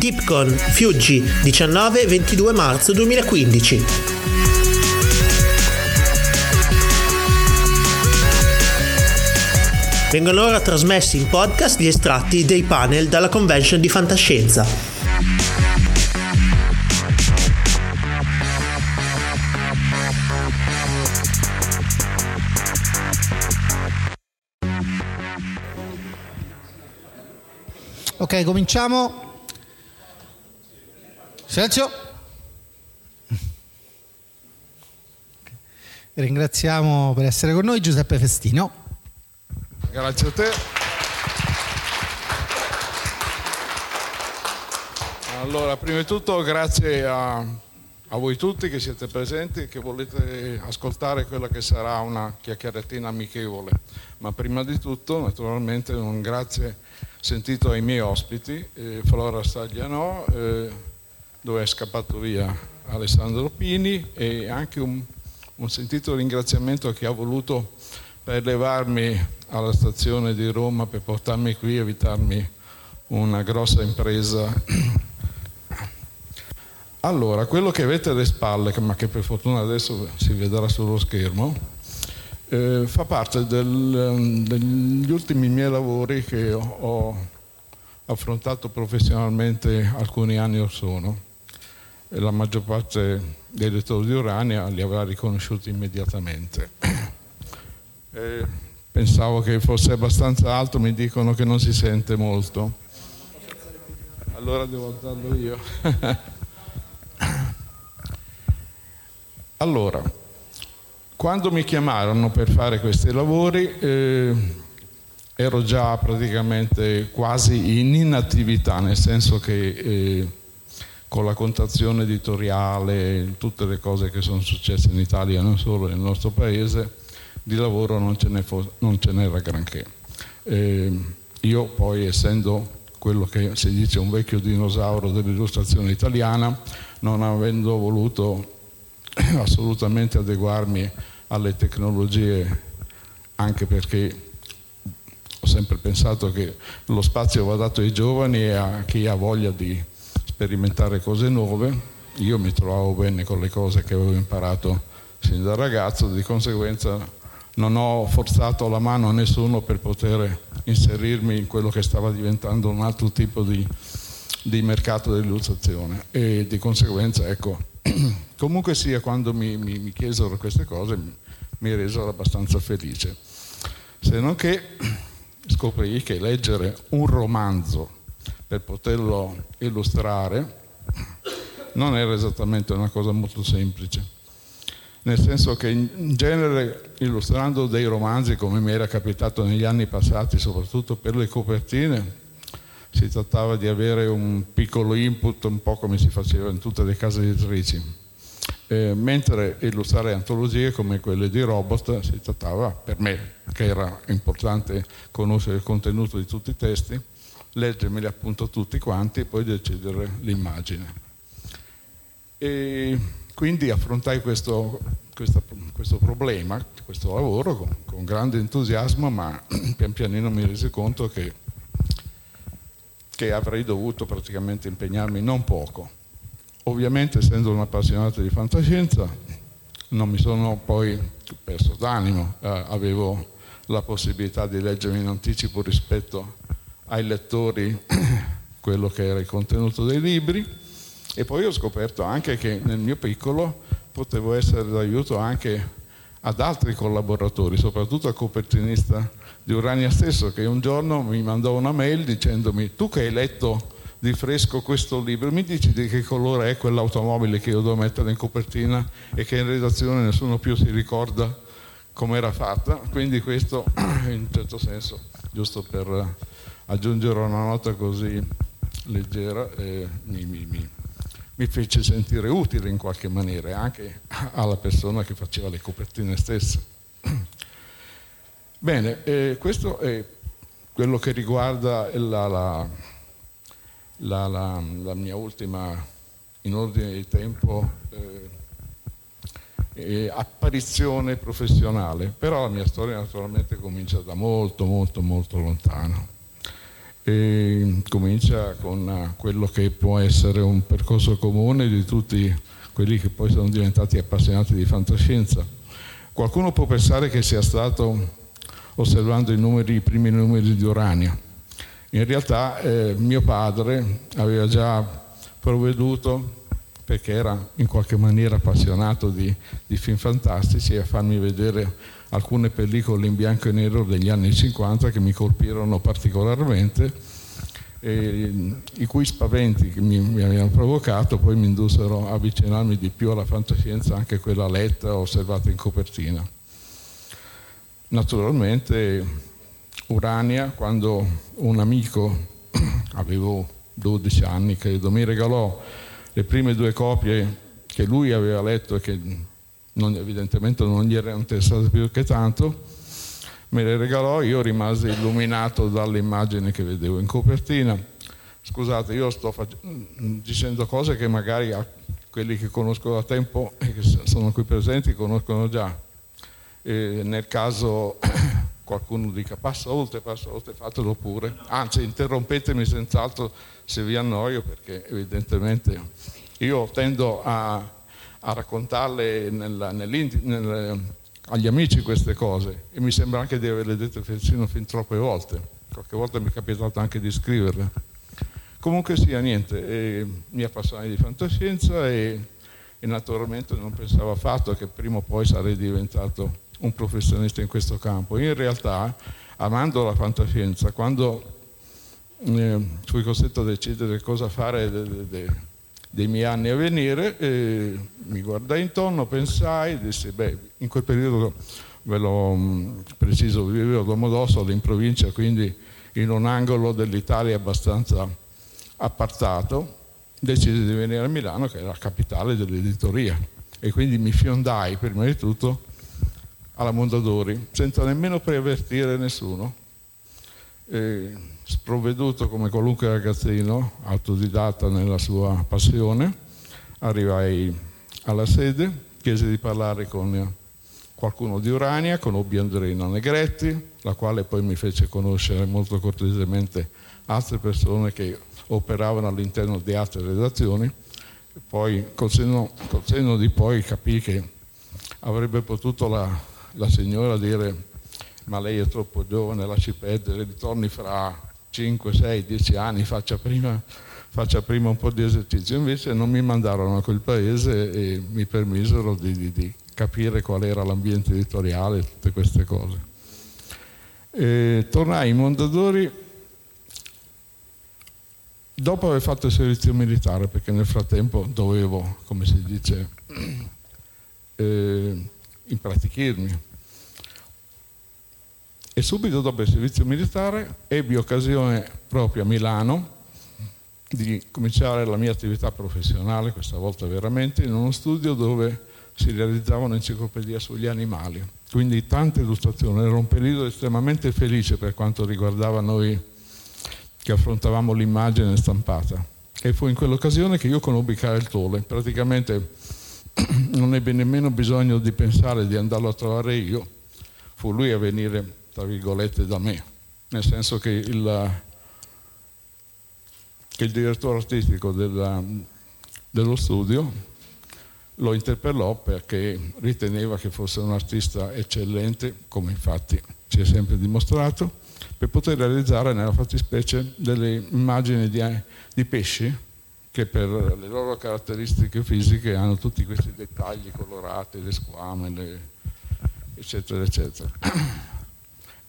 Deepcon Fiuggi 19-22 marzo 2015 Vengono ora trasmessi in podcast gli estratti dei panel dalla convention di fantascienza. Ok, cominciamo. Silenzio. Ringraziamo per essere con noi Giuseppe Festino. Grazie a te. Allora, prima di tutto grazie a, a voi tutti che siete presenti e che volete ascoltare quella che sarà una chiacchieratina amichevole. Ma prima di tutto, naturalmente, un grazie sentito ai miei ospiti, eh, Flora Stagliano, eh, dove è scappato via Alessandro Pini e anche un, un sentito ringraziamento a chi ha voluto per levarmi alla stazione di Roma per portarmi qui e evitarmi una grossa impresa. Allora, quello che avete alle spalle, ma che per fortuna adesso si vedrà sullo schermo, eh, fa parte del, degli ultimi miei lavori che ho, affrontato professionalmente alcuni anni or sono. La maggior parte dei lettori di Urania li avrà riconosciuti immediatamente. Eh, pensavo che fosse abbastanza alto, mi dicono che non si sente molto. Allora devo alzarlo io. allora, quando mi chiamarono per fare questi lavori, eh, ero già praticamente quasi in inattività, nel senso che eh, con la contazione editoriale, tutte le cose che sono successe in Italia, non solo nel nostro paese, di lavoro non ce, fo- non ce n'era granché. Eh, io poi, essendo quello che si dice un vecchio dinosauro dell'illustrazione italiana, non avendo voluto assolutamente adeguarmi alle tecnologie, anche perché ho sempre pensato che lo spazio va dato ai giovani e a chi ha voglia di sperimentare cose nuove. Io mi trovavo bene con le cose che avevo imparato sin da ragazzo, di conseguenza non ho forzato la mano a nessuno per poter inserirmi in quello che stava diventando un altro tipo di, di mercato dell'illustrazione. E di conseguenza ecco comunque sia quando mi, mi, mi chiesero queste cose mi, mi resero abbastanza felice. Se non che scoprì che leggere un romanzo per poterlo illustrare non era esattamente una cosa molto semplice nel senso che in genere illustrando dei romanzi come mi era capitato negli anni passati, soprattutto per le copertine, si trattava di avere un piccolo input, un po' come si faceva in tutte le case editrici. Eh, mentre illustrare antologie come quelle di Robot si trattava, per me, che era importante conoscere il contenuto di tutti i testi, leggermeli appunto tutti quanti e poi decidere l'immagine. E quindi affrontai questo, questo, questo problema, questo lavoro con, con, grande entusiasmo, ma pian pianino mi resi conto che, che avrei dovuto praticamente impegnarmi non poco. Ovviamente essendo un appassionato di fantascienza non mi sono poi perso d'animo, eh, avevo la possibilità di leggermi in anticipo rispetto ai lettori quello che era il contenuto dei libri e poi ho scoperto anche che nel mio piccolo potevo essere d'aiuto anche ad altri collaboratori, soprattutto al copertinista di Urania stesso, che un giorno mi mandò una mail dicendomi tu che hai letto di fresco questo libro, mi dici di che colore è quell'automobile che io devo mettere in copertina e che in redazione nessuno più si ricorda come era fatta, quindi questo in un certo senso, giusto per aggiungere una nota così leggera, eh, mi, mi, mi mi fece sentire utile in qualche maniera anche alla persona che faceva le copertine stesse. Bene, eh, questo è quello che riguarda la, la, la, la, mia ultima, in ordine di tempo, eh, eh, apparizione professionale, però la mia storia naturalmente comincia da molto, molto, molto lontano. E comincia con quello che può essere un percorso comune di tutti quelli che poi sono diventati appassionati di fantascienza. Qualcuno può pensare che sia stato osservando i, numeri, i primi numeri di uranio. In realtà eh, mio padre aveva già provveduto, perché era in qualche maniera appassionato di, di film fantastici, a farmi vedere alcune pellicole in bianco e nero degli anni 50 che mi colpirono particolarmente, e, i cui spaventi che mi, mi, avevano provocato poi mi indussero a avvicinarmi di più alla fantascienza, anche quella letta osservata in copertina. Naturalmente Urania, quando un amico, avevo 12 anni credo, mi regalò le prime due copie che lui aveva letto e che non, evidentemente non gli erano interessate più che tanto, me le regalò, io rimasi illuminato dalle immagini che vedevo in copertina. Scusate, io sto fac- dicendo cose che magari a quelli che conosco da tempo e che sono qui presenti conoscono già e nel caso qualcuno dica passa oltre, passa oltre, fatelo pure. Anzi, interrompetemi senz'altro se vi annoio perché evidentemente io tendo a, a raccontarle nella, nel, agli amici queste cose e mi sembra anche di averle dette persino fin troppe volte. Qualche volta mi è capitato anche di scriverle. Comunque sia, niente, eh, mi appassionai di fantascienza e, e naturalmente non pensavo affatto che prima o poi sarei diventato un professionista in questo campo. In realtà, amando la fantascienza, quando eh, fui costretto a decidere cosa fare de, de, de, dei miei anni a venire, eh, mi guardai intorno, pensai, dissi, beh, in quel periodo, ve l'ho mm, preciso, vivevo a Domodossola in provincia, quindi in un angolo dell'Italia abbastanza appartato, decisi di venire a Milano, che è la capitale dell'editoria. E quindi mi fiondai prima di tutto alla Mondadori senza nemmeno preavvertire nessuno. E, sprovveduto come qualunque ragazzino, autodidatta nella sua passione, arrivai alla sede, chiesi di parlare con qualcuno di Urania, conobbi Andreina Negretti, la quale poi mi fece conoscere molto cortesemente altre persone che operavano all'interno di altre redazioni. Poi col senno, col senno di poi capì che avrebbe potuto la, la signora dire ma lei è troppo giovane, lasci perdere, ritorni fra 5, 6, 10 anni, faccia prima, faccia prima un po' di esercizio. Invece non mi mandarono a quel paese e mi permisero di, di, di capire qual era l'ambiente editoriale, tutte queste cose. E tornai in Mondadori dopo aver fatto il servizio militare, perché nel frattempo dovevo, come si dice, eh, impratichirmi. E subito dopo il servizio militare ebbi occasione proprio a Milano di cominciare la mia attività professionale, questa volta veramente, in uno studio dove si realizzava un'enciclopedia sugli animali. Quindi tante illustrazioni, era un periodo estremamente felice per quanto riguardava noi che affrontavamo l'immagine stampata. E fu in quell'occasione che io conobbi Karel Tole, praticamente non ebbe nemmeno bisogno di pensare di andarlo a trovare io, fu lui a venire, tra virgolette, da me, nel senso che il, che il direttore artistico della, dello studio lo interpellò perché riteneva che fosse un artista eccellente, come infatti ci è sempre dimostrato, per poter realizzare nella fattispecie delle immagini di, di pesci che per le loro caratteristiche fisiche hanno tutti questi dettagli colorati, le squame, le, eccetera, eccetera.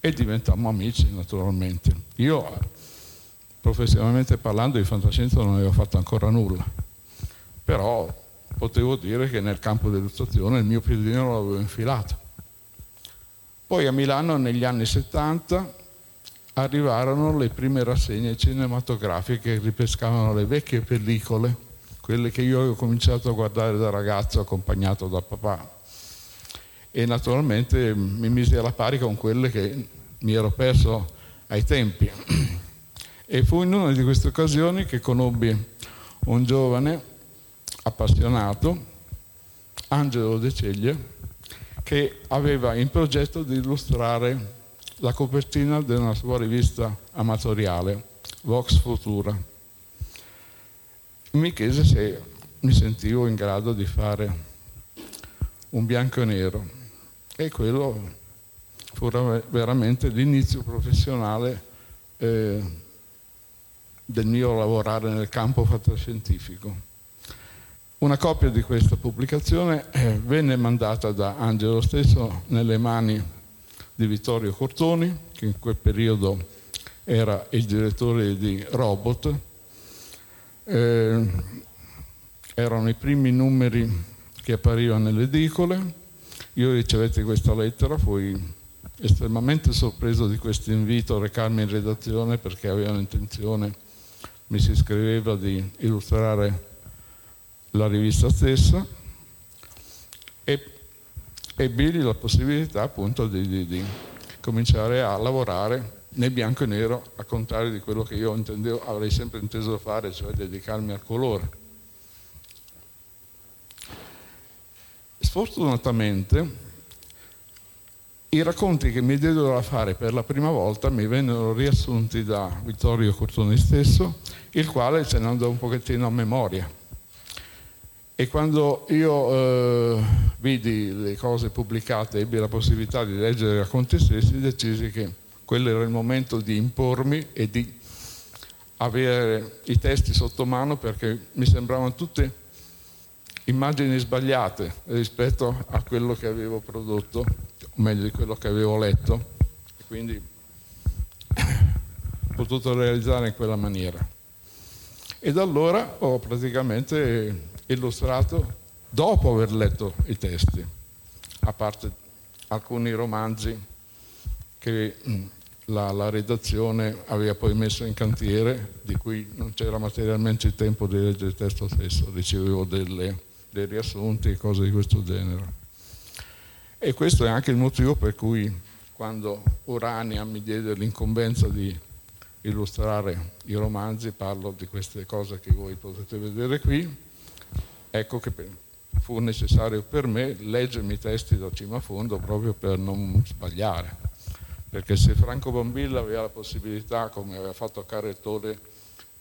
E diventammo amici naturalmente. Io professionalmente parlando di fantascienza non avevo fatto ancora nulla, però potevo dire che nel campo dell'illustrazione il mio piedino l'avevo infilato. Poi a Milano negli anni 70 arrivarono le prime rassegne cinematografiche che ripescavano le vecchie pellicole, quelle che io avevo cominciato a guardare da ragazzo accompagnato da papà. E naturalmente mi misi alla pari con quelle che mi ero perso ai tempi. E fu in una di queste occasioni che conobbi un giovane appassionato, Angelo De Ceglie, che aveva in progetto di illustrare la copertina della sua rivista amatoriale, Vox Futura. Mi chiese se mi sentivo in grado di fare un bianco e nero e quello fu veramente l'inizio professionale eh, del mio lavorare nel campo fantascientifico. Una copia di questa pubblicazione eh, venne mandata da Angelo stesso nelle mani di Vittorio Cortoni, che in quel periodo era il direttore di Robot. Eh, erano i primi numeri che apparivano nelle edicole. Io ricevetti questa lettera, fui estremamente sorpreso di questo invito a recarmi in redazione perché avevano intenzione, mi si scriveva di illustrare la rivista stessa e ebbi la possibilità appunto di, di, di, cominciare a lavorare nel bianco e nero, a contare di quello che io intendevo, avrei sempre inteso fare, cioè dedicarmi al colore. Sfortunatamente i racconti che mi diedero da fare per la prima volta mi vennero riassunti da Vittorio Cortoni stesso, il quale ce ne andò un pochettino a memoria. E quando io eh, vidi le cose pubblicate ebbi la possibilità di leggere i racconti stessi, decisi che quello era il momento di impormi e di avere i testi sotto mano perché mi sembravano tutte immagini sbagliate rispetto a quello che avevo prodotto, o meglio di quello che avevo letto, e quindi ho potuto realizzare in quella maniera. E da allora ho praticamente illustrato dopo aver letto i testi, a parte alcuni romanzi che mm, la, la, redazione aveva poi messo in cantiere, di cui non c'era materialmente il tempo di leggere il testo stesso, ricevevo delle, dei riassunti e cose di questo genere. E questo è anche il motivo per cui quando Urania mi diede l'incombenza di illustrare i romanzi, parlo di queste cose che voi potete vedere qui, Ecco che fu necessario per me leggermi i testi da cima a fondo proprio per non sbagliare. Perché se Franco Bombilla aveva la possibilità, come aveva fatto Carrettore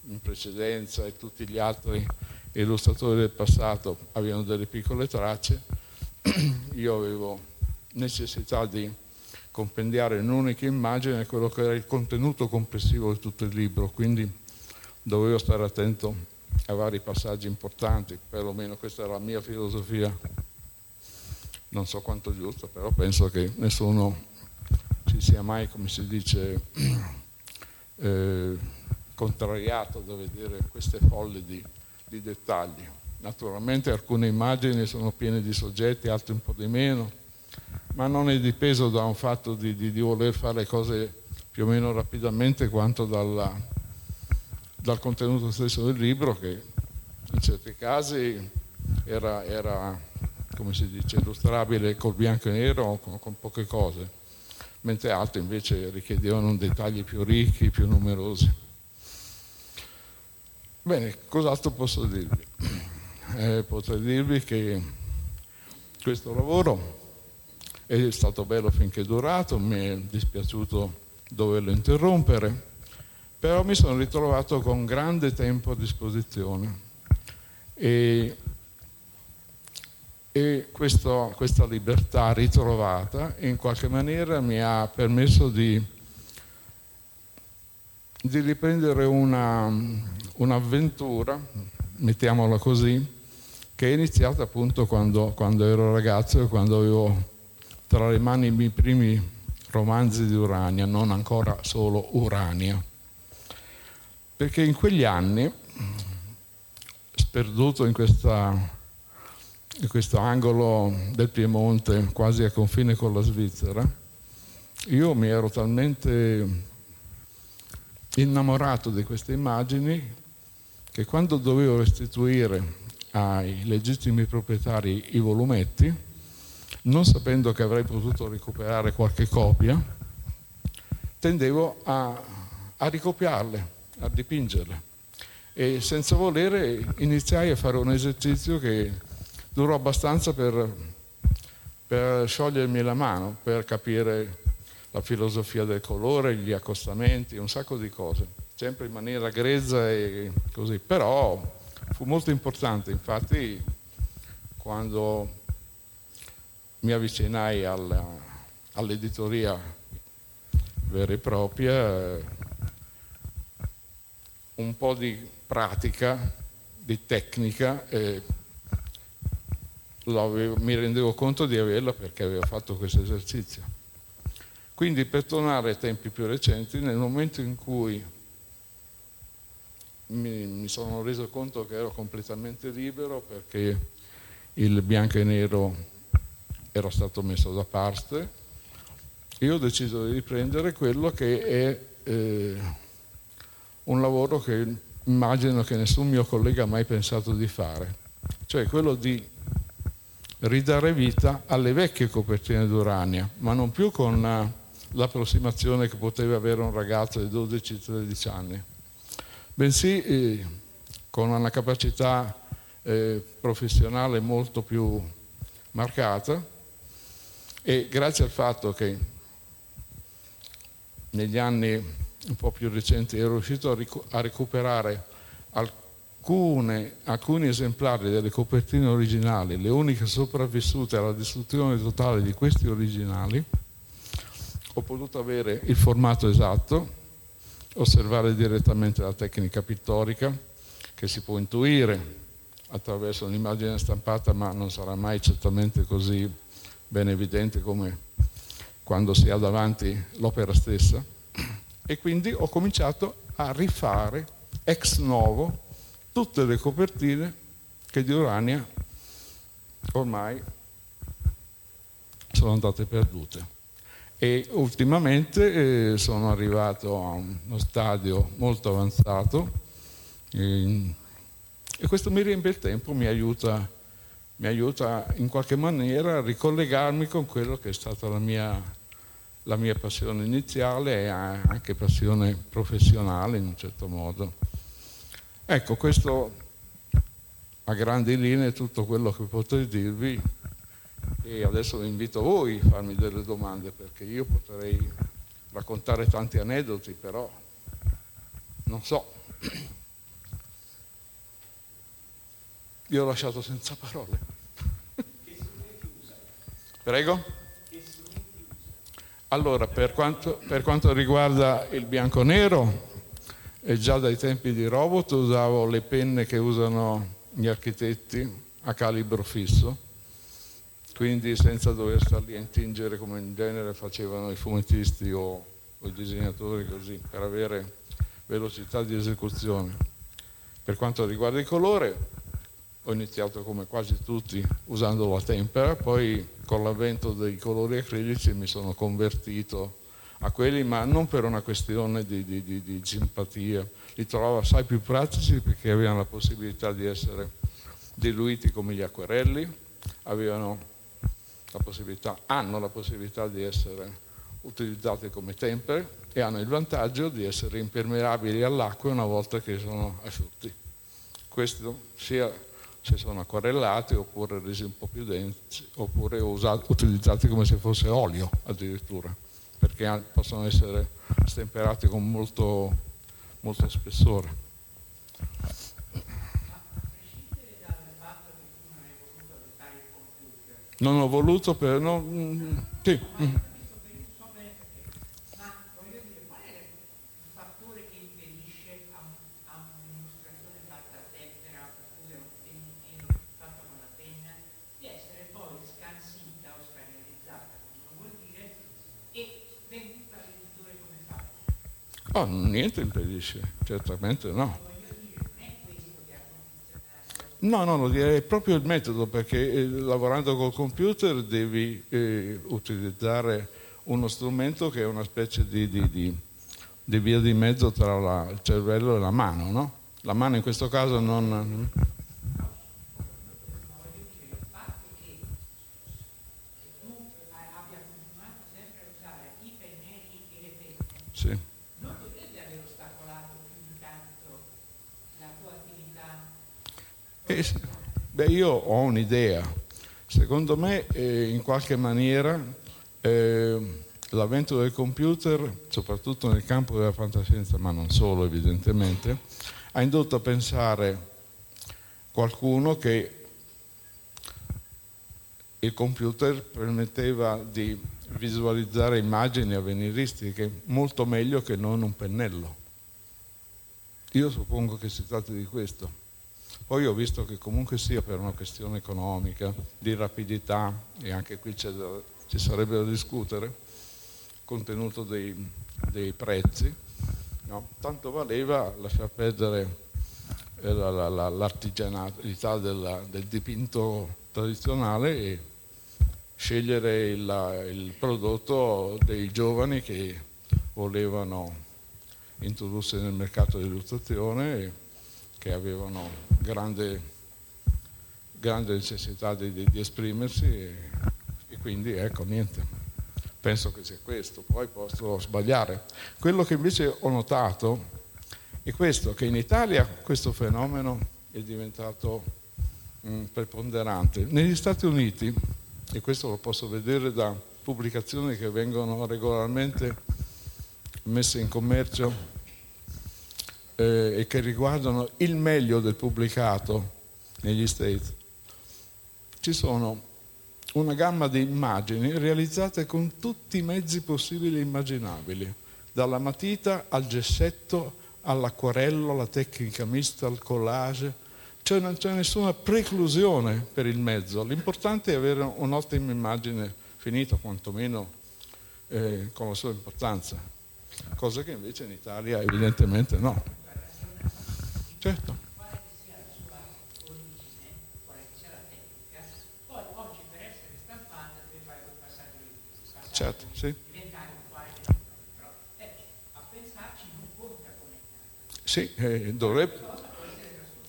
in precedenza e tutti gli altri illustratori del passato avevano delle piccole tracce, io avevo necessità di compendiare in un'unica immagine quello che era il contenuto complessivo di tutto il libro, quindi dovevo stare attento a vari passaggi importanti, perlomeno questa è la mia filosofia, non so quanto giusto, però penso che nessuno ci sia mai, come si dice, eh, contrariato da vedere queste folle di, di dettagli. Naturalmente alcune immagini sono piene di soggetti, altre un po' di meno, ma non è dipeso da un fatto di, di, di voler fare cose più o meno rapidamente quanto dalla, dal contenuto stesso del libro che in certi casi era, era come si dice, illustrabile col bianco e nero o con, con poche cose, mentre altri invece richiedevano dettagli più ricchi, più numerosi. Bene, cos'altro posso dirvi? Eh, potrei dirvi che questo lavoro è stato bello finché è durato, mi è dispiaciuto doverlo interrompere, però mi sono ritrovato con grande tempo a disposizione e, e questo, questa libertà ritrovata in qualche maniera mi ha permesso di, di riprendere una, un'avventura, mettiamola così, che è iniziata appunto quando, quando ero ragazzo e quando avevo tra le mani i miei primi romanzi di Urania, non ancora solo Urania. Perché in quegli anni, sperduto in, questa, in questo angolo del Piemonte, quasi a confine con la Svizzera, io mi ero talmente innamorato di queste immagini che quando dovevo restituire ai legittimi proprietari i volumetti, non sapendo che avrei potuto recuperare qualche copia, tendevo a, a ricopiarle, a dipingerle. E senza volere iniziai a fare un esercizio che durò abbastanza per, per sciogliermi la mano, per capire la filosofia del colore, gli accostamenti, un sacco di cose, sempre in maniera grezza e così, però fu molto importante, infatti quando mi avvicinai alla, all'editoria vera e propria, un po' di pratica, di tecnica, eh, mi rendevo conto di averla perché avevo fatto questo esercizio. Quindi per tornare ai tempi più recenti, nel momento in cui mi, mi sono reso conto che ero completamente libero perché il bianco e nero era stato messo da parte, io ho deciso di riprendere quello che è eh, un lavoro che immagino che nessun mio collega ha mai pensato di fare, cioè quello di ridare vita alle vecchie copertine d'Urania, ma non più con l'approssimazione che poteva avere un ragazzo di 12-13 anni, bensì eh, con una capacità eh, professionale molto più marcata e grazie al fatto che negli anni un po' più recenti ero riuscito a, ric- a recuperare alcune, alcuni esemplari delle copertine originali, le uniche sopravvissute alla distruzione totale di questi originali, ho potuto avere il formato esatto, osservare direttamente la tecnica pittorica che si può intuire attraverso un'immagine stampata, ma non sarà mai certamente così ben evidente come quando si ha davanti l'opera stessa. E quindi ho cominciato a rifare ex novo tutte le copertine che di Urania ormai sono andate perdute e ultimamente eh, sono arrivato a uno stadio molto avanzato e, e questo mi riempie il tempo, mi aiuta, mi aiuta, in qualche maniera a ricollegarmi con quello che è stata la mia, la mia passione iniziale e anche passione professionale in un certo modo. Ecco, questo a grandi linee è tutto quello che potrei dirvi e adesso invito voi a farmi delle domande perché io potrei raccontare tanti aneddoti, però non so. Io ho lasciato senza parole. Prego? Allora, per quanto, per quanto riguarda il bianco-nero, già dai tempi di robot usavo le penne che usano gli architetti a calibro fisso quindi senza dover starli a intingere come in genere facevano i fumettisti o, o i disegnatori così, per avere velocità di esecuzione. Per quanto riguarda il colore, ho iniziato come quasi tutti usando la tempera, poi con l'avvento dei colori acrilici mi sono convertito a quelli, ma non per una questione di, di, di, di simpatia, li trovavo assai più pratici perché avevano la possibilità di essere diluiti come gli acquerelli, avevano la hanno la possibilità di essere utilizzate come tempere e hanno il vantaggio di essere impermeabili all'acqua una volta che sono asciutti. Questo sia se sono acquarellati oppure resi un po' più densi oppure usati, utilizzati come se fosse olio addirittura, perché possono essere stemperati con molto, molto spessore. Non ho voluto per... No, mm, sì. Mm. Oh, niente impedisce, certamente no. No, no, no, direi proprio il metodo, perché eh, lavorando col computer devi eh, utilizzare uno strumento che è una specie di, di, di, di via di mezzo tra la, il cervello e la mano, no? La mano in questo caso non... sì. Non potrebbe aver ostacolato più di tanto la tua attività? Eh, beh, io ho un'idea. Secondo me, eh, in qualche maniera, eh, l'avvento del computer, soprattutto nel campo della fantascienza, ma non solo evidentemente, ha indotto a pensare qualcuno che il computer permetteva di visualizzare immagini avveniristiche molto meglio che non un pennello. Io suppongo che si tratti di questo. Poi ho visto che comunque sia per una questione economica, di rapidità, e anche qui da, ci sarebbe da discutere, contenuto dei, dei prezzi, no? tanto valeva lasciar perdere eh, la, la, la, l'artigianalità della, del dipinto tradizionale e scegliere il, il prodotto dei giovani che volevano introdursi nel mercato dell'illustrazione e che avevano grande, grande necessità di, di, di esprimersi e, e, quindi ecco niente, penso che sia questo, poi posso sbagliare. Quello che invece ho notato è questo, che in Italia questo fenomeno è diventato mh, mm, preponderante. Negli Stati Uniti e questo lo posso vedere da pubblicazioni che vengono regolarmente messe in commercio eh, e che riguardano il meglio del pubblicato negli States. Ci sono una gamma di immagini realizzate con tutti i mezzi possibili e immaginabili, dalla matita al gessetto, all'acquarello, alla tecnica mista, al collage, cioè non c'è nessuna preclusione per il mezzo, l'importante è avere un'ottima immagine finita, quantomeno eh, con la sua importanza, cosa che invece in Italia evidentemente no. Certo. Certo, sì. Sì, eh, dovrebbe,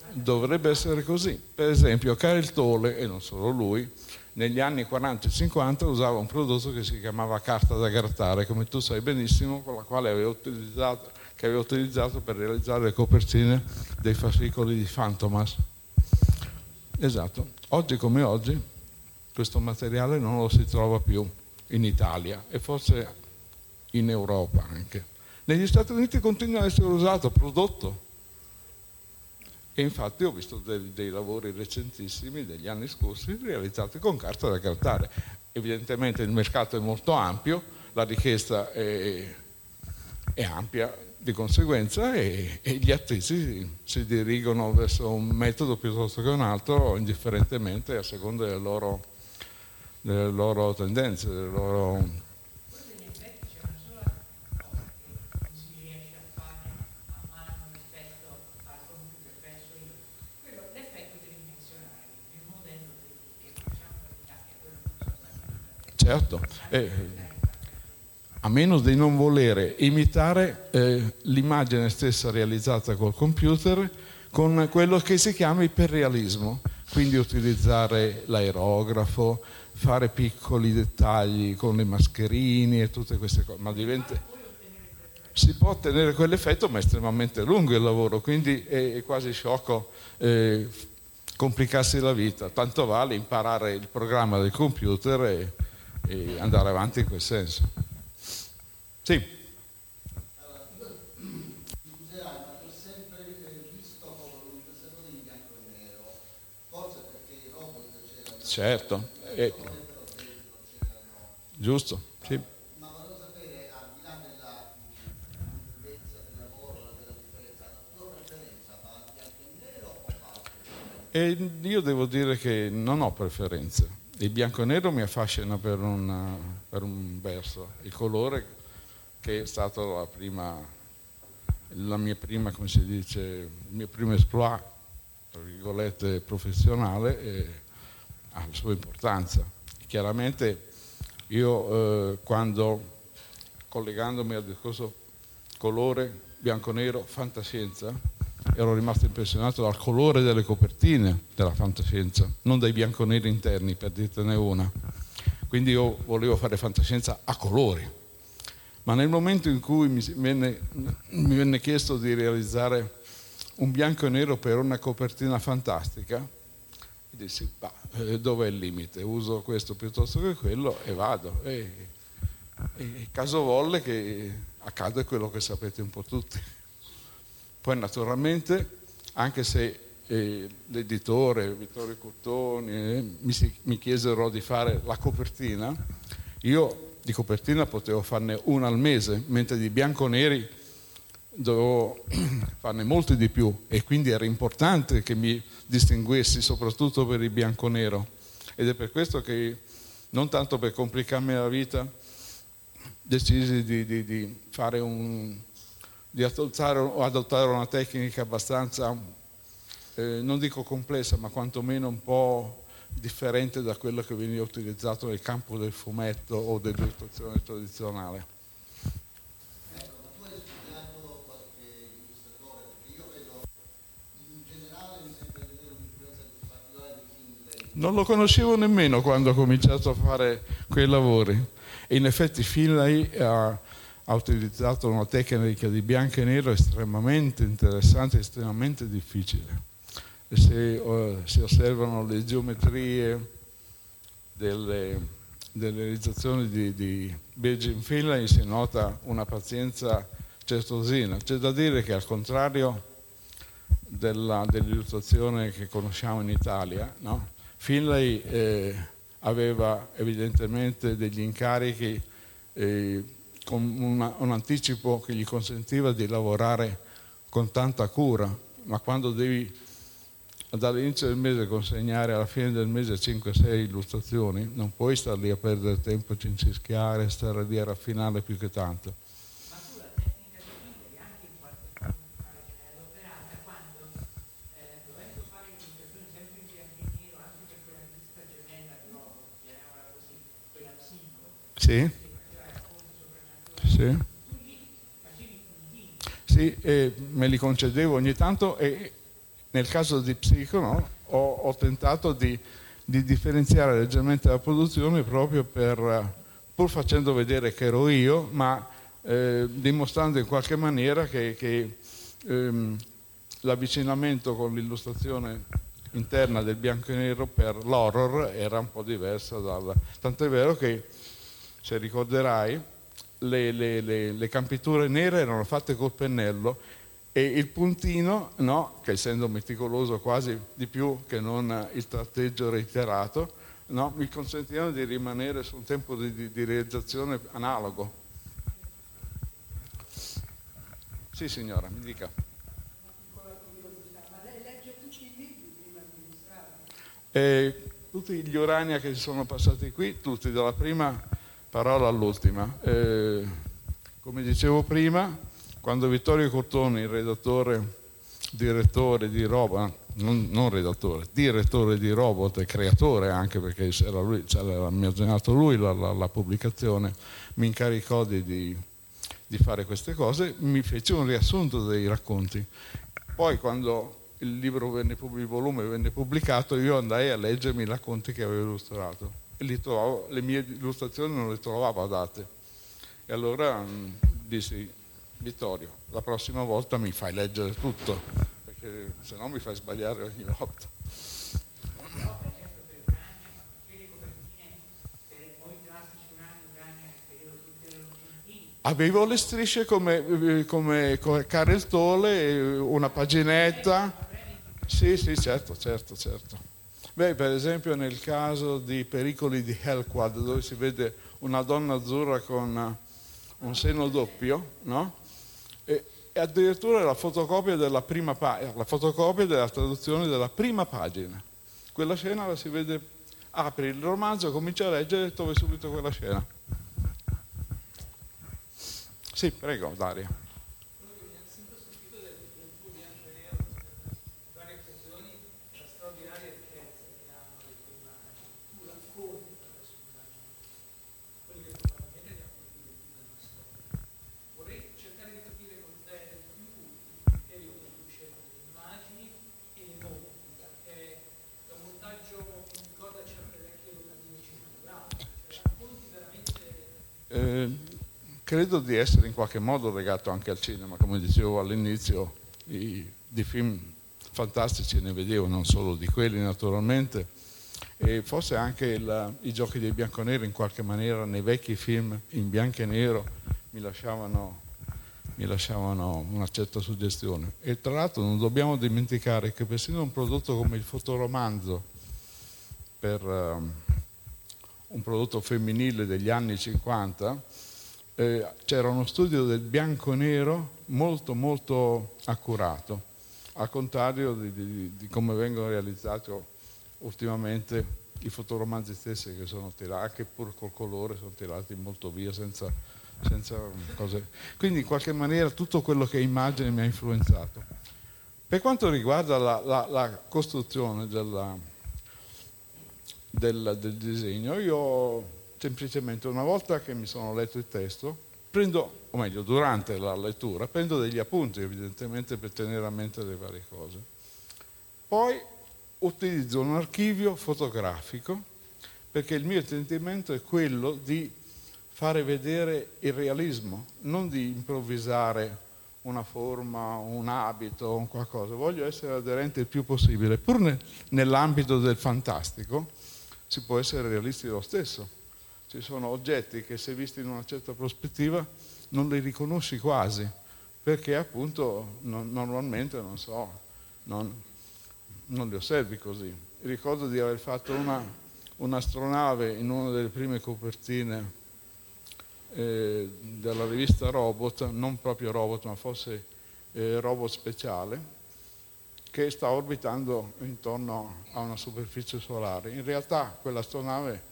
dovrebbe essere così. Per esempio, Karel Tolle, e non solo lui, negli anni 40 e 50 usava un prodotto che si chiamava carta da grattare, come tu sai benissimo, con la quale aveva utilizzato, che aveva utilizzato per realizzare le copertine dei fascicoli di Fantomas. Esatto. Oggi come oggi questo materiale non lo si trova più in Italia e forse in Europa anche. Negli Stati Uniti continua ad essere usato, prodotto e infatti ho visto dei, dei, lavori recentissimi degli anni scorsi realizzati con carta da grattare. Evidentemente il mercato è molto ampio, la richiesta è, è ampia di conseguenza e, e gli artisti si dirigono verso un metodo piuttosto che un altro, indifferentemente a seconda delle loro, delle loro tendenze, delle loro certo, eh, a meno di non volere imitare eh, l'immagine stessa realizzata col computer con quello che si chiama iperrealismo, quindi utilizzare l'aerografo, fare piccoli dettagli con le mascherine e tutte queste cose, ma diventa... Si può ottenere quell'effetto, ma è estremamente lungo il lavoro, quindi è, quasi sciocco eh, complicarsi la vita. Tanto vale imparare il programma del computer e, e andare avanti in quel senso. Sì. Certo, eh, giusto, sì. Ma volevo sapere, al di là della lunghezza del lavoro, della differenza, la tua preferenza va bianco e nero o fa io devo dire che non ho preferenze il bianco e nero mi affascina per, una, per un verso, il colore che è stato la prima, la mia prima, come si dice, il mio primo esploit, tra virgolette, professionale, e ha la sua importanza. Chiaramente io eh, quando, collegandomi al discorso colore, bianco-nero, fantascienza, ero rimasto impressionato dal colore delle copertine della fantascienza, non dai bianconeri interni, per dirtene una. Quindi io volevo fare fantascienza a colori. Ma nel momento in cui mi venne, mi venne chiesto di realizzare un bianco e nero per una copertina fantastica, dissi, bah, eh, dov'è il limite? Uso questo piuttosto che quello e vado. E, e caso volle che accade quello che sapete un po' tutti. Poi naturalmente, anche se eh, l'editore Vittorio Cottoni eh, mi, si, mi chiesero di fare la copertina, io di copertina potevo farne una al mese, mentre di bianco-neri dovevo farne molti di più. E quindi era importante che mi distinguessi soprattutto per il bianco-nero ed è per questo che non tanto per complicarmi la vita decisi di, di, di un di adottare, adottare una tecnica abbastanza eh, non dico complessa ma quantomeno un po' differente da quello che veniva utilizzato nel campo del fumetto o dell'illustrazione tradizionale. Ecco. Non lo conoscevo nemmeno quando ho cominciato a fare quei lavori. E in effetti Finlay ha, ha utilizzato una tecnica di bianco e nero estremamente interessante, estremamente difficile se, uh, si osservano le geometrie delle, delle realizzazioni di, di Beijing Finlay si nota una pazienza certosina. C'è da dire che al contrario della, dell'illustrazione che conosciamo in Italia, no? Finlay eh, aveva evidentemente degli incarichi eh, con una, un anticipo che gli consentiva di lavorare con tanta cura, ma quando devi dall'inizio del mese consegnare alla fine del mese 5-6 illustrazioni, non puoi stare lì a perdere tempo cincischiare, stare lì a raffinare più che tanto. Sì? Sì? Sì, me li concedevo ogni tanto e nel caso di Psico ho, ho, tentato di, di, differenziare leggermente la produzione proprio per, pur facendo vedere che ero io, ma eh, dimostrando in qualche maniera che, che ehm, l'avvicinamento con l'illustrazione interna del bianco e nero per l'horror era un po' diversa dal... Tant'è vero che, se ricorderai, le, le, le, le campiture nere erano fatte col pennello e il puntino, no, che essendo meticoloso quasi di più che non il tratteggio reiterato, no, mi consentivano di rimanere su un tempo di, di, realizzazione analogo. Sì signora, mi dica. E tutti gli Urania che sono passati qui, tutti dalla prima parola all'ultima. Eh, come dicevo prima, quando Vittorio Cortoni, il redattore, direttore di Robot, non, non, redattore, direttore di Robot e creatore anche perché c'era lui, c'era immaginato lui la, la, la, pubblicazione, mi incaricò di, di, di fare queste cose, mi fece un riassunto dei racconti. Poi quando il libro venne il volume venne pubblicato, io andai a leggermi i racconti che avevo illustrato e trovavo, le mie illustrazioni non le trovavo adatte. E allora mh, dissi, Vittorio, la prossima volta mi fai leggere tutto, perché se no mi fai sbagliare ogni volta. Avevo le strisce come, come, come Karel una paginetta. Sì, sì, certo, certo, certo. Beh, per esempio nel caso di Pericoli di Hellquad, dove si vede una donna azzurra con un seno doppio, no? E, addirittura la fotocopia della prima pagina, la fotocopia della traduzione della prima pagina. Quella scena la si vede, apri il romanzo, comincia a leggere e trovi subito quella scena. Sì, prego, Daria. Credo di essere in qualche modo legato anche al cinema, come dicevo all'inizio, di film fantastici ne vedevo, non solo di quelli naturalmente, e forse anche il, i giochi dei bianconeri in qualche maniera nei vecchi film in bianco e nero mi lasciavano, mi lasciavano una certa suggestione. E tra l'altro non dobbiamo dimenticare che persino un prodotto come il fotoromanzo per um, un prodotto femminile degli anni 50 eh, c'era uno studio del bianco-nero molto molto accurato, al contrario di, di, di come vengono realizzati ultimamente i fotoromanzi stessi che sono tirati, anche pur col colore, sono tirati molto via senza, senza cose. Quindi in qualche maniera tutto quello che è immagine mi ha influenzato. Per quanto riguarda la, la, la costruzione della, del, del disegno, io semplicemente una volta che mi sono letto il testo, prendo, o meglio, durante la lettura, prendo degli appunti evidentemente per tenere a mente le varie cose. Poi utilizzo un archivio fotografico perché il mio intendimento è quello di fare vedere il realismo, non di improvvisare una forma, un abito, un qualcosa. Voglio essere aderente il più possibile. Pur ne, nell'ambito del fantastico si può essere realisti lo stesso ci sono oggetti che se visti in una certa prospettiva non li riconosci quasi, perché appunto non, normalmente non so, non, non, li osservi così. Ricordo di aver fatto una, un'astronave in una delle prime copertine eh, della rivista Robot, non proprio Robot, ma forse eh, Robot speciale, che sta orbitando intorno a una superficie solare. In realtà quell'astronave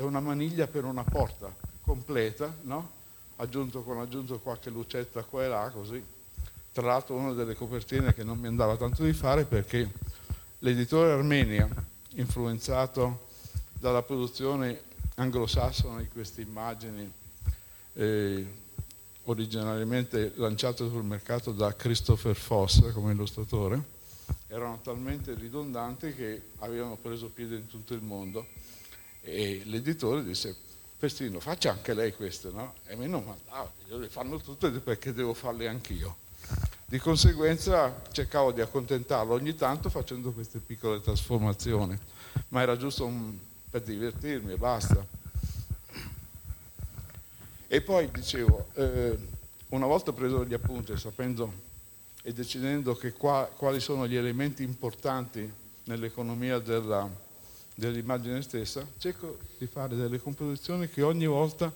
è una maniglia per una porta completa, no? aggiunto con aggiunto qualche lucetta qua e là, così. Tra l'altro una delle copertine che non mi andava tanto di fare perché l'editore Armenia, influenzato dalla produzione anglosassone di queste immagini eh, originariamente lanciate sul mercato da Christopher Foss come illustratore, erano talmente ridondanti che avevano preso piede in tutto il mondo e l'editore disse, Pestino, faccia anche lei queste, no? E me non mandava, le fanno tutte perché devo farle anch'io. Di conseguenza cercavo di accontentarlo ogni tanto facendo queste piccole trasformazioni, ma era giusto un, per divertirmi e basta. E poi dicevo, eh, una volta preso gli appunti, sapendo e decidendo qua, quali sono gli elementi importanti nell'economia della, dell'immagine stessa, cerco di fare delle composizioni che ogni volta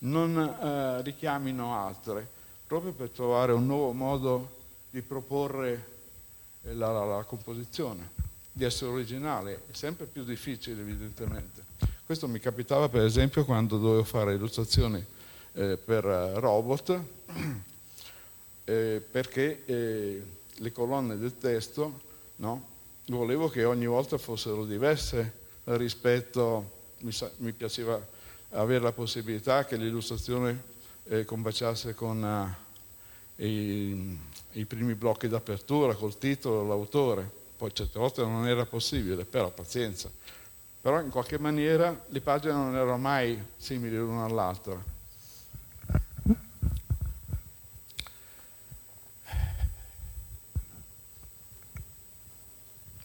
non eh, richiamino altre, proprio per trovare un nuovo modo di proporre eh, la, la, la composizione, di essere originale, sempre più difficile evidentemente. Questo mi capitava per esempio quando dovevo fare illustrazioni eh, per eh, robot, eh, perché eh, le colonne del testo no, volevo che ogni volta fossero diverse rispetto, mi, sa, mi piaceva avere la possibilità che l'illustrazione eh, combaciasse con uh, i, i, primi blocchi d'apertura, col titolo, l'autore. Poi certe volte non era possibile, però pazienza. Però in qualche maniera le pagine non erano mai simili l'una all'altra.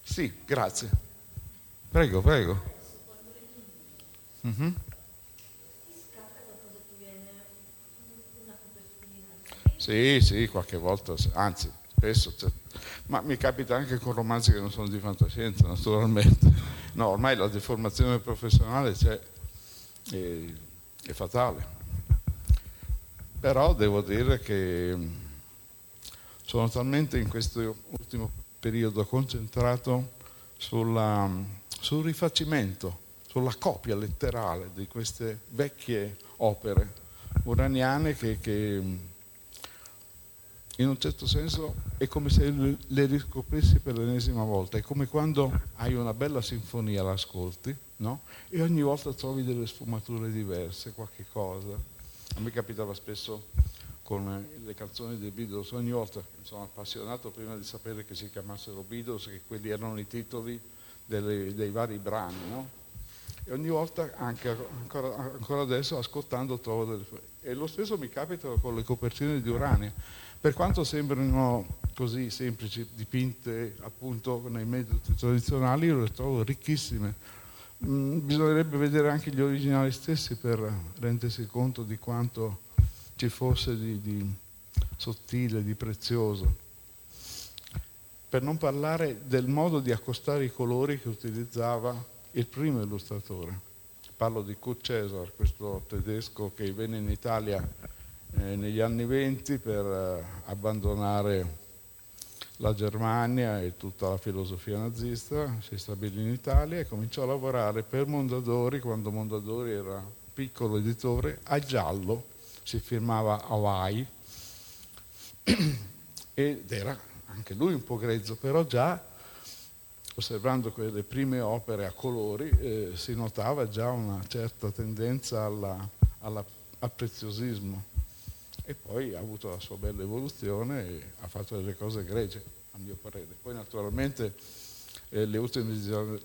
Sì, grazie. Prego, prego. Mm-hmm. Sì, sì, qualche volta, anzi, spesso, cioè, ma mi capita anche con romanzi che non sono di fantascienza, naturalmente. No, ormai la deformazione professionale c'è, è, è fatale. Però devo dire che sono talmente in questo ultimo periodo concentrato sulla sul rifacimento, sulla copia letterale di queste vecchie opere uraniane che, che in un certo senso è come se le riscoprissi per l'ennesima volta, è come quando hai una bella sinfonia, l'ascolti, no? E ogni volta trovi delle sfumature diverse, qualche cosa. A me capitava spesso con le canzoni dei Beatles, ogni volta sono appassionato prima di sapere che si chiamassero Beatles, che quelli erano i titoli delle, dei vari brani, no? E ogni volta, anche ancora, ancora adesso, ascoltando trovo delle... E lo stesso mi capita con le copertine di Urania. Per quanto sembrino così semplici, dipinte appunto nei metodi tradizionali, io le trovo ricchissime. Mm, bisognerebbe vedere anche gli originali stessi per rendersi conto di quanto ci fosse di, di sottile, di prezioso. Per non parlare del modo di accostare i colori che utilizzava il primo illustratore. Parlo di Kurt Cesar, questo tedesco che venne in Italia eh, negli anni venti per eh, abbandonare la Germania e tutta la filosofia nazista, si stabilì in Italia e cominciò a lavorare per Mondadori, quando Mondadori era piccolo editore, a giallo, si firmava Hawaii ed era anche lui un po' grezzo, però già osservando quelle prime opere a colori eh, si notava già una certa tendenza al preziosismo e poi ha avuto la sua bella evoluzione e ha fatto delle cose egregie, a mio parere. Poi naturalmente eh, le ultime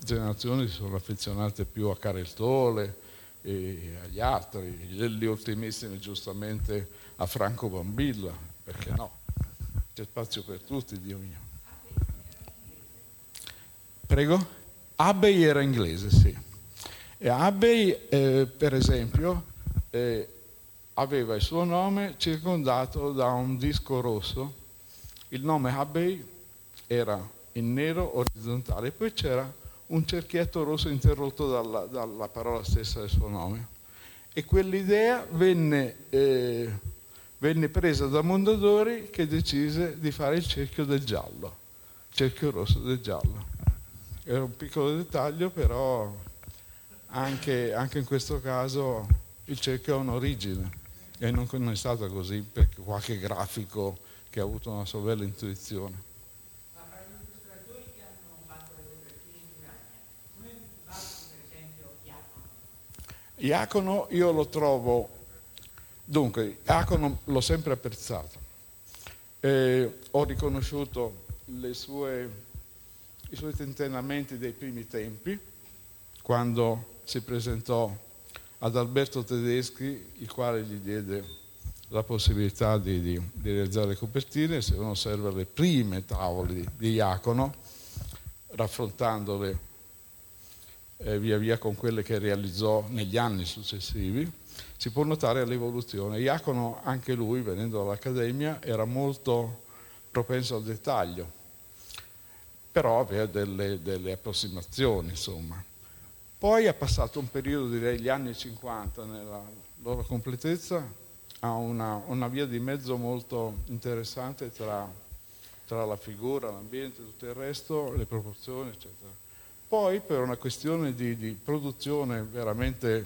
generazioni si sono affezionate più a Careltole e agli altri, le ultimissime giustamente a Franco Bambilla, perché no? C'è spazio per tutti, Dio mio. Prego? Abbey era inglese, sì. E Abbey, eh, per esempio, eh, aveva il suo nome circondato da un disco rosso. Il nome Abbey era in nero orizzontale, poi c'era un cerchietto rosso interrotto dalla, dalla parola stessa del suo nome. E quell'idea venne, eh, venne presa da Mondadori che decise di fare il cerchio del giallo, cerchio rosso del giallo. Era un piccolo dettaglio, però anche, anche in questo caso il cerchio ha un'origine e non è stata così perché qualche grafico che ha avuto una sua bella intuizione. Ma fra gli illustratori che hanno fatto le copertine di Urania, come valuti per esempio Iacono? Iacono io lo trovo, dunque, Iacono l'ho sempre apprezzato. Eh, ho riconosciuto sue, i suoi tentennamenti dei primi tempi, quando si presentò ad Alberto Tedeschi, il quale gli diede la possibilità di, di, di realizzare copertine, se uno osserva le prime tavole di, di Iacono, raffrontandole eh, via via con quelle che realizzò negli anni successivi, si può notare l'evoluzione. Iacono, anche lui, venendo dall'Accademia, era molto propenso al dettaglio, però aveva delle, delle approssimazioni, insomma. Poi è passato un periodo, direi gli anni 50, nella loro completezza, a una, una via di mezzo molto interessante tra, tra la figura, l'ambiente, tutto il resto, le proporzioni, eccetera. Poi, per una questione di, di produzione veramente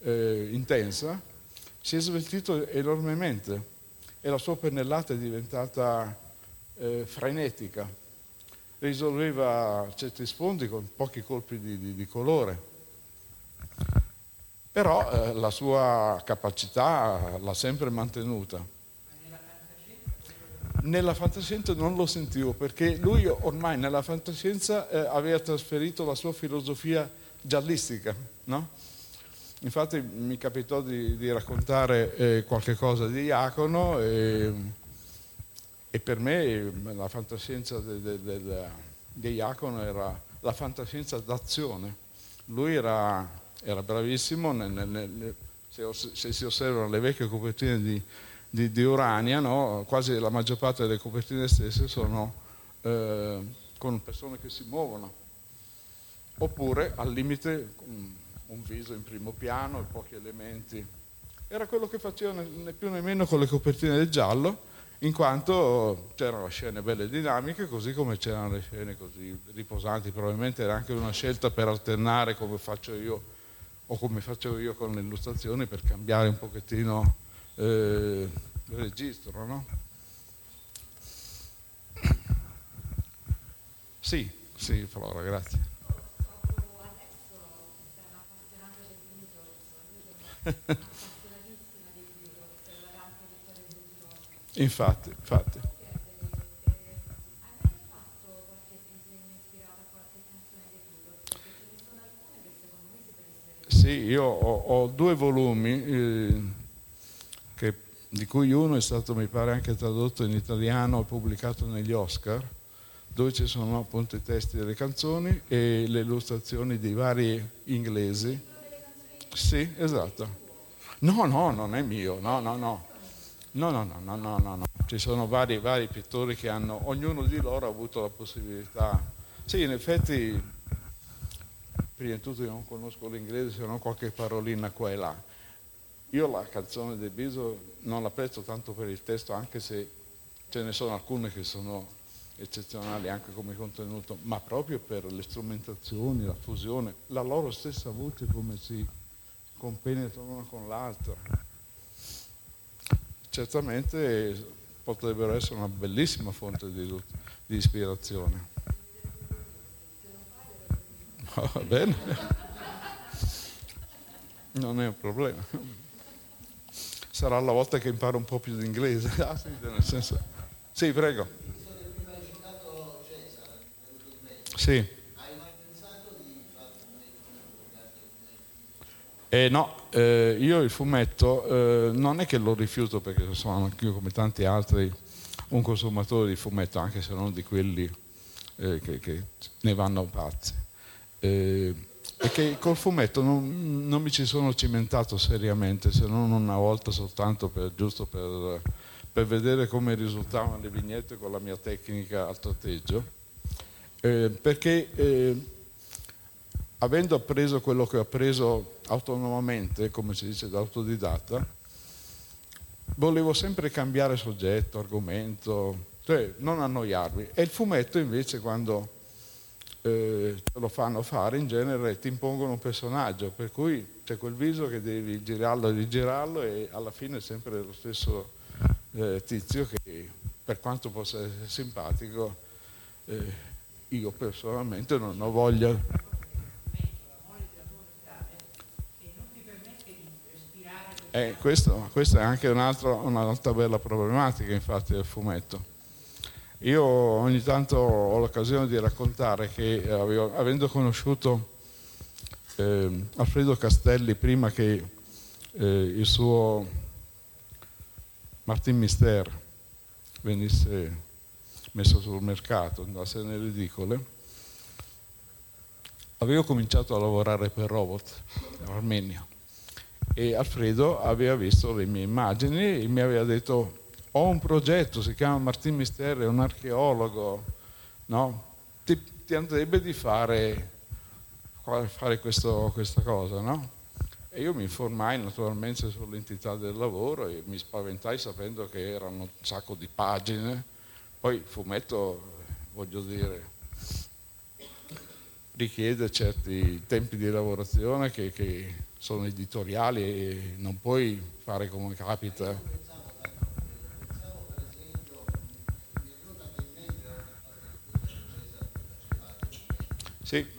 eh, intensa, si è sveltito enormemente e la sua pennellata è diventata eh, frenetica risolveva certi sfondi con pochi colpi di, di, di colore. Però eh, la sua capacità l'ha sempre mantenuta. Nella fantascienza non lo sentivo perché lui ormai nella fantascienza eh, aveva trasferito la sua filosofia giallistica, no? Infatti mi capitò di, di raccontare eh, qualche cosa di Iacono e e per me la fantascienza di de, de, de, Iacono era la fantascienza d'azione. Lui era, era bravissimo, nel, nel, nel, se, se, si osservano le vecchie copertine di, di, di Urania, no? quasi la maggior parte delle copertine stesse sono eh, con persone che si muovono, oppure al limite un, viso in primo piano e pochi elementi. Era quello che faceva né più né meno con le copertine del giallo, in quanto c'erano scene belle dinamiche, così come c'erano le scene così riposanti, probabilmente era anche una scelta per alternare come faccio io o come faccio io con le illustrazioni per cambiare un pochettino eh, il registro, no? Sì, sì, Flora, grazie. Infatti, infatti. io ho, ho due volumi, eh, che- di cui uno è stato, mi pare, anche tradotto in italiano e pubblicato negli Oscar, dove ci sono appunto i testi delle canzoni e le illustrazioni dei vari inglesi. Sì, esatto. No, no, non è mio, no, no, no. No, no, no, no, no, no. Ci sono vari, vari pittori che hanno, ognuno di loro ha avuto la possibilità. Sì, in effetti, prima di tutto io non conosco l'inglese, se non qualche parolina qua e là. Io la canzone del Biso non la apprezzo tanto per il testo, anche se ce ne sono alcune che sono eccezionali anche come contenuto, ma proprio per le strumentazioni, la fusione, la loro stessa voce come si compenetrano una con l'altra. Certamente potrebbero essere una bellissima fonte di, di ispirazione. Va bene, non è un problema. Sarà la volta che imparo un po' più di inglese. Ah, sì, nel senso... sì, prego. Sì. Eh, no, eh, io il fumetto eh, non è che lo rifiuto perché sono anch'io come tanti altri un consumatore di fumetto, anche se non di quelli eh, che, che ne vanno pazzi. Eh, e che col fumetto non, non mi ci sono cimentato seriamente, se non una volta soltanto, per, giusto per, per vedere come risultavano le vignette con la mia tecnica al tratteggio, eh, perché eh, avendo appreso quello che ho appreso autonomamente, come si dice da autodidatta, volevo sempre cambiare soggetto, argomento, cioè non annoiarmi. E il fumetto invece quando eh, te lo fanno fare in genere ti impongono un personaggio, per cui c'è quel viso che devi girarlo e rigirarlo e alla fine è sempre lo stesso eh, tizio che per quanto possa essere simpatico eh, io personalmente non ho voglia Eh, questo, questa è anche un'altra, un'altra bella problematica infatti del fumetto. Io ogni tanto ho l'occasione di raccontare che avevo- avendo conosciuto eh, Alfredo Castelli prima che eh, il suo Martin Mister venisse messo sul mercato, andasse nelle edicole, avevo cominciato a lavorare per Robot in Armenia e Alfredo aveva visto le mie immagini e mi aveva detto ho un progetto, si chiama Martin Mister, è un archeologo, no? ti, ti andrebbe di fare, fare questo- questa cosa, no? E io mi informai naturalmente sull'entità del lavoro e mi spaventai sapendo che erano un sacco di pagine. Poi fumetto, voglio dire, richiede certi tempi di lavorazione che, che sono editoriali e non puoi fare come capita. Sì,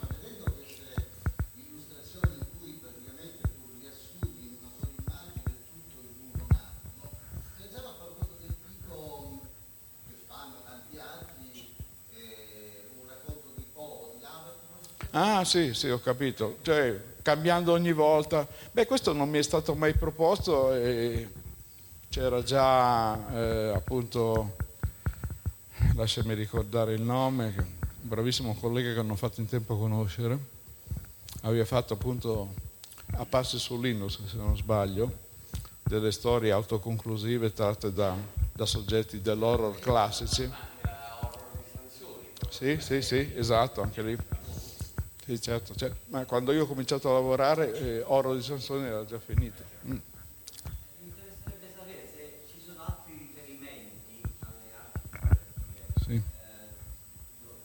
Ah sì, sì, ho capito. Cioè, cambiando ogni volta. Beh, questo non mi è stato mai proposto e c'era già eh, appunto, lasciami ricordare il nome, un bravissimo collega che hanno fatto in tempo a conoscere, aveva fatto appunto a passi su Linux, se non sbaglio, delle storie autoconclusive tratte da, da soggetti dell'horror classici. Sì, sì, sì, esatto, anche lì. Sì, certo, cioè, ma quando io ho cominciato a lavorare, eh, Oro di Sansone era già finito. Mm. Mi interesserebbe sapere se ci sono altri riferimenti alle arti creative, Sì. eh,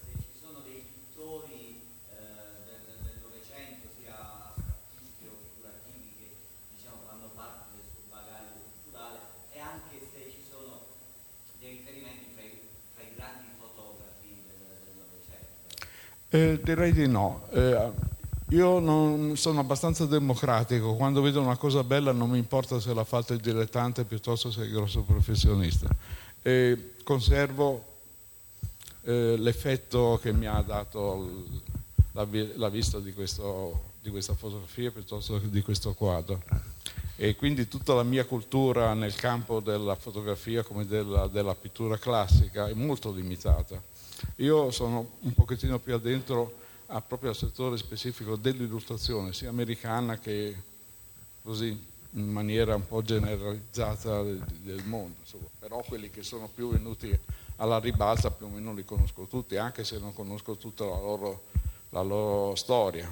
se ci sono dei pittori eh, del, del Novecento, sia scattisti o figurativi, che diciamo fanno parte del suo bagaglio culturale e anche se ci sono dei riferimenti fra i, fra i grandi fotografi del, del Novecento. Eh, direi di no. Eh, io non sono abbastanza democratico, quando vedo una cosa bella non mi importa se l'ha fatta il dilettante piuttosto è il grosso professionista. E conservo eh, l'effetto che mi ha dato la, la vista di questo di questa fotografia piuttosto che di questo quadro. E quindi tutta la mia cultura nel campo della fotografia come della, della pittura classica è molto limitata. Io sono un pochettino più addentro a proprio al settore specifico dell'illustrazione, sia americana che così in maniera un po' generalizzata del, mondo. Insomma. Però quelli che sono più venuti alla ribalta più o meno li conosco tutti, anche se non conosco tutta la loro, la loro storia.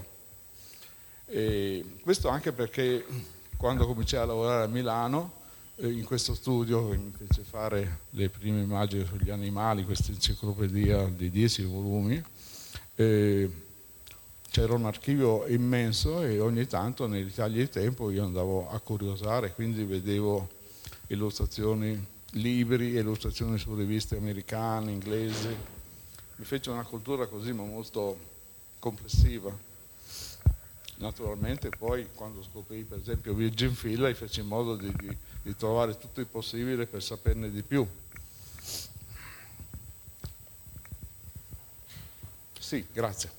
E questo anche perché quando cominciai a lavorare a Milano, eh, in questo studio che mi fece fare le prime immagini sugli animali, questa enciclopedia di 10 volumi, eh, c'era un archivio immenso e ogni tanto nei ritagli di tempo io andavo a curiosare, quindi vedevo illustrazioni, libri, illustrazioni su riviste americane, inglesi. Mi fece una cultura così ma molto complessiva. Naturalmente poi quando scoprì per esempio Virgin Fila feci in modo di, di, di trovare tutto il possibile per saperne di più. Sì, grazie.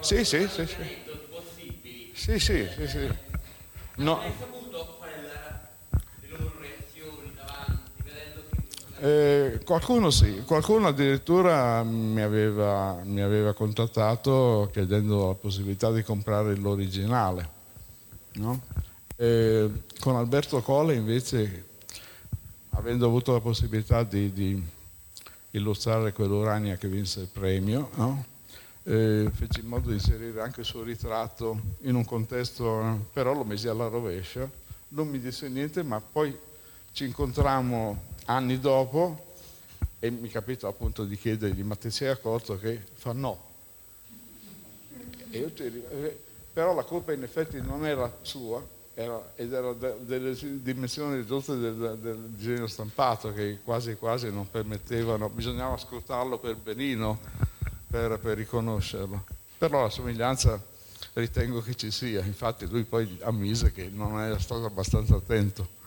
Sì, sì, sì, sì. possibili. Sì, sì, sì, sì. No, eh, qualcuno sì, qualcuno addirittura mi aveva, mi aveva contattato chiedendo la possibilità di comprare l'originale. no? Eh, con Alberto Colle invece, avendo avuto la possibilità di, di illustrare quell'Urania che vinse il premio, no? eh, feci in modo di inserire anche il suo ritratto in un contesto, però lo mesi alla rovescia, non mi disse niente, ma poi ci incontrammo anni dopo e mi capitò appunto di chiedergli ma ti sei accorto che fa no. Ti eh, però la colpa in effetti non era sua, era- ed era de- delle dimensioni ridotte del, del disegno stampato che quasi quasi non permettevano, bisognava ascoltarlo per benino per, per riconoscerlo. Però la somiglianza ritengo che ci sia, infatti lui poi ammise che non era stato abbastanza attento.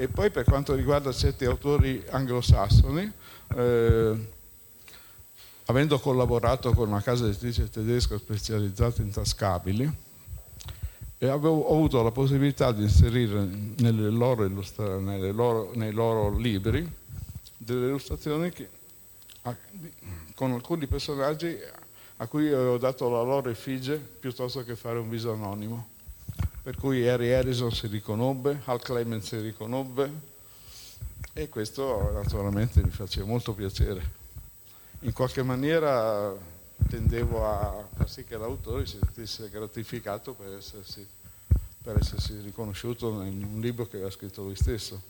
E poi per quanto riguarda certi autori anglosassoni, eh, avendo collaborato con una casa editrice tedesca specializzata in tascabili, avevo, ho avuto la possibilità di inserire nelle loro illustra- nelle loro- nei loro libri delle illustrazioni che, a- con alcuni personaggi a cui avevo dato la loro effigie piuttosto che fare un viso anonimo. Per cui Harry Harrison si riconobbe, Hal Clement si riconobbe e questo naturalmente mi faceva molto piacere. In qualche maniera tendevo a far sì che l'autore si sentisse gratificato per essersi, per essersi riconosciuto in un libro che aveva scritto lui stesso.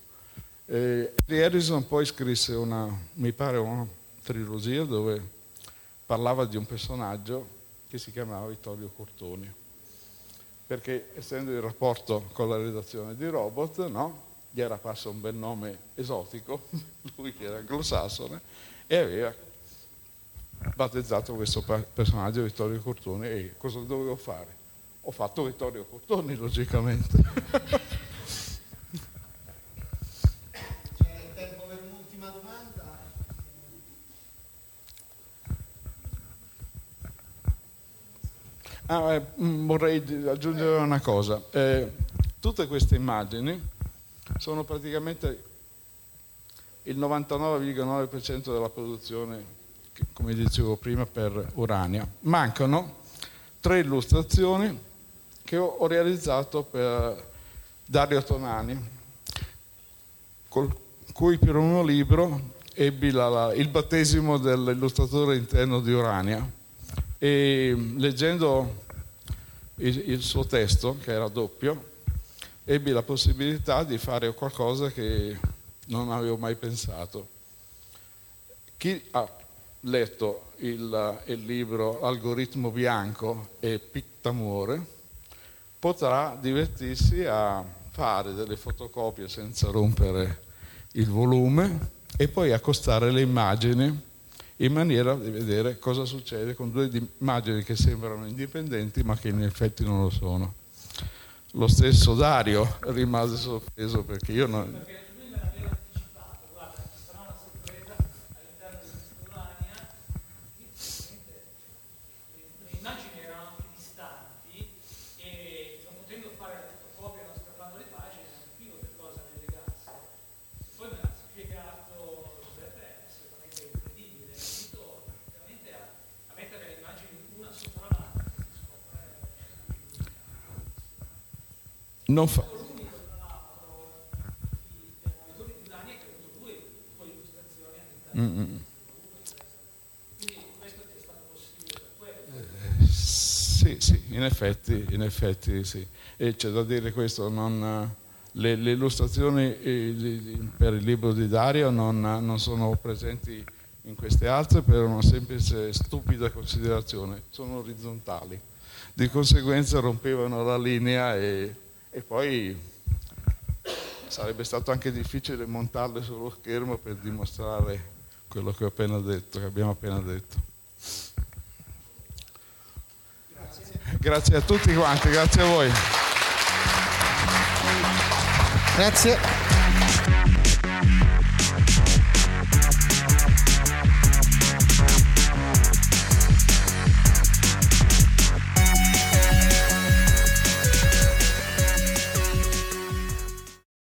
Harry Harrison poi scrisse una, mi pare una trilogia dove parlava di un personaggio che si chiamava Vittorio Cortoni perché essendo in rapporto con la redazione di Robot, no? gli era apparso un bel nome esotico, lui che era anglosassone, e aveva battezzato questo personaggio Vittorio Cortoni e cosa dovevo fare? Ho fatto Vittorio Cortoni, logicamente. Ah, eh, mm, vorrei aggiungere una cosa. Eh, tutte queste immagini sono praticamente il 99,9% della produzione, come dicevo prima, per Urania. Mancano tre illustrazioni che ho, realizzato per Dario Tonani, col cui per uno libro ebbi la- la- il battesimo dell'illustratore interno di Urania e leggendo il, il suo testo, che era doppio, ebbi la possibilità di fare qualcosa che non avevo mai pensato. Chi ha letto il, il libro Algoritmo bianco e Pictamore potrà divertirsi a fare delle fotocopie senza rompere il volume e poi accostare le immagini in maniera di vedere cosa succede con due immagini che sembrano indipendenti ma che in effetti non lo sono. lo stesso Dario rimase sorpreso perché io non... perché lui me l'aveva anticipato, guarda, ci sarà una sorpresa all'interno di quest'Urania, ovviamente le, le immagini erano anche distanti e non potendo fare la fotocopia, non strappando le pagine, non capivo che cosa ne legasse. Poi me l'ha spiegato Giuseppe, è assolutamente incredibile, è riuscito veramente a, a mettere le immagini una sopra l'altra, si scopre non fa- l'unico tra l'altro di autori di Urania che ha avuto lui con le illustrazioni all'interno. Quindi questo ti è stato possibile per quello. Sì, sì, in effetti, in effetti sì. E c'è da dire questo, non, le, le illustrazioni eh, per il libro di Dario non, non sono presenti in queste altre per una semplice stupida considerazione, sono orizzontali. Di conseguenza rompevano la linea e, e poi sarebbe stato anche difficile montarle sullo schermo per dimostrare quello che ho appena detto, che abbiamo appena detto. Grazie a tutti quanti, grazie a voi. Grazie.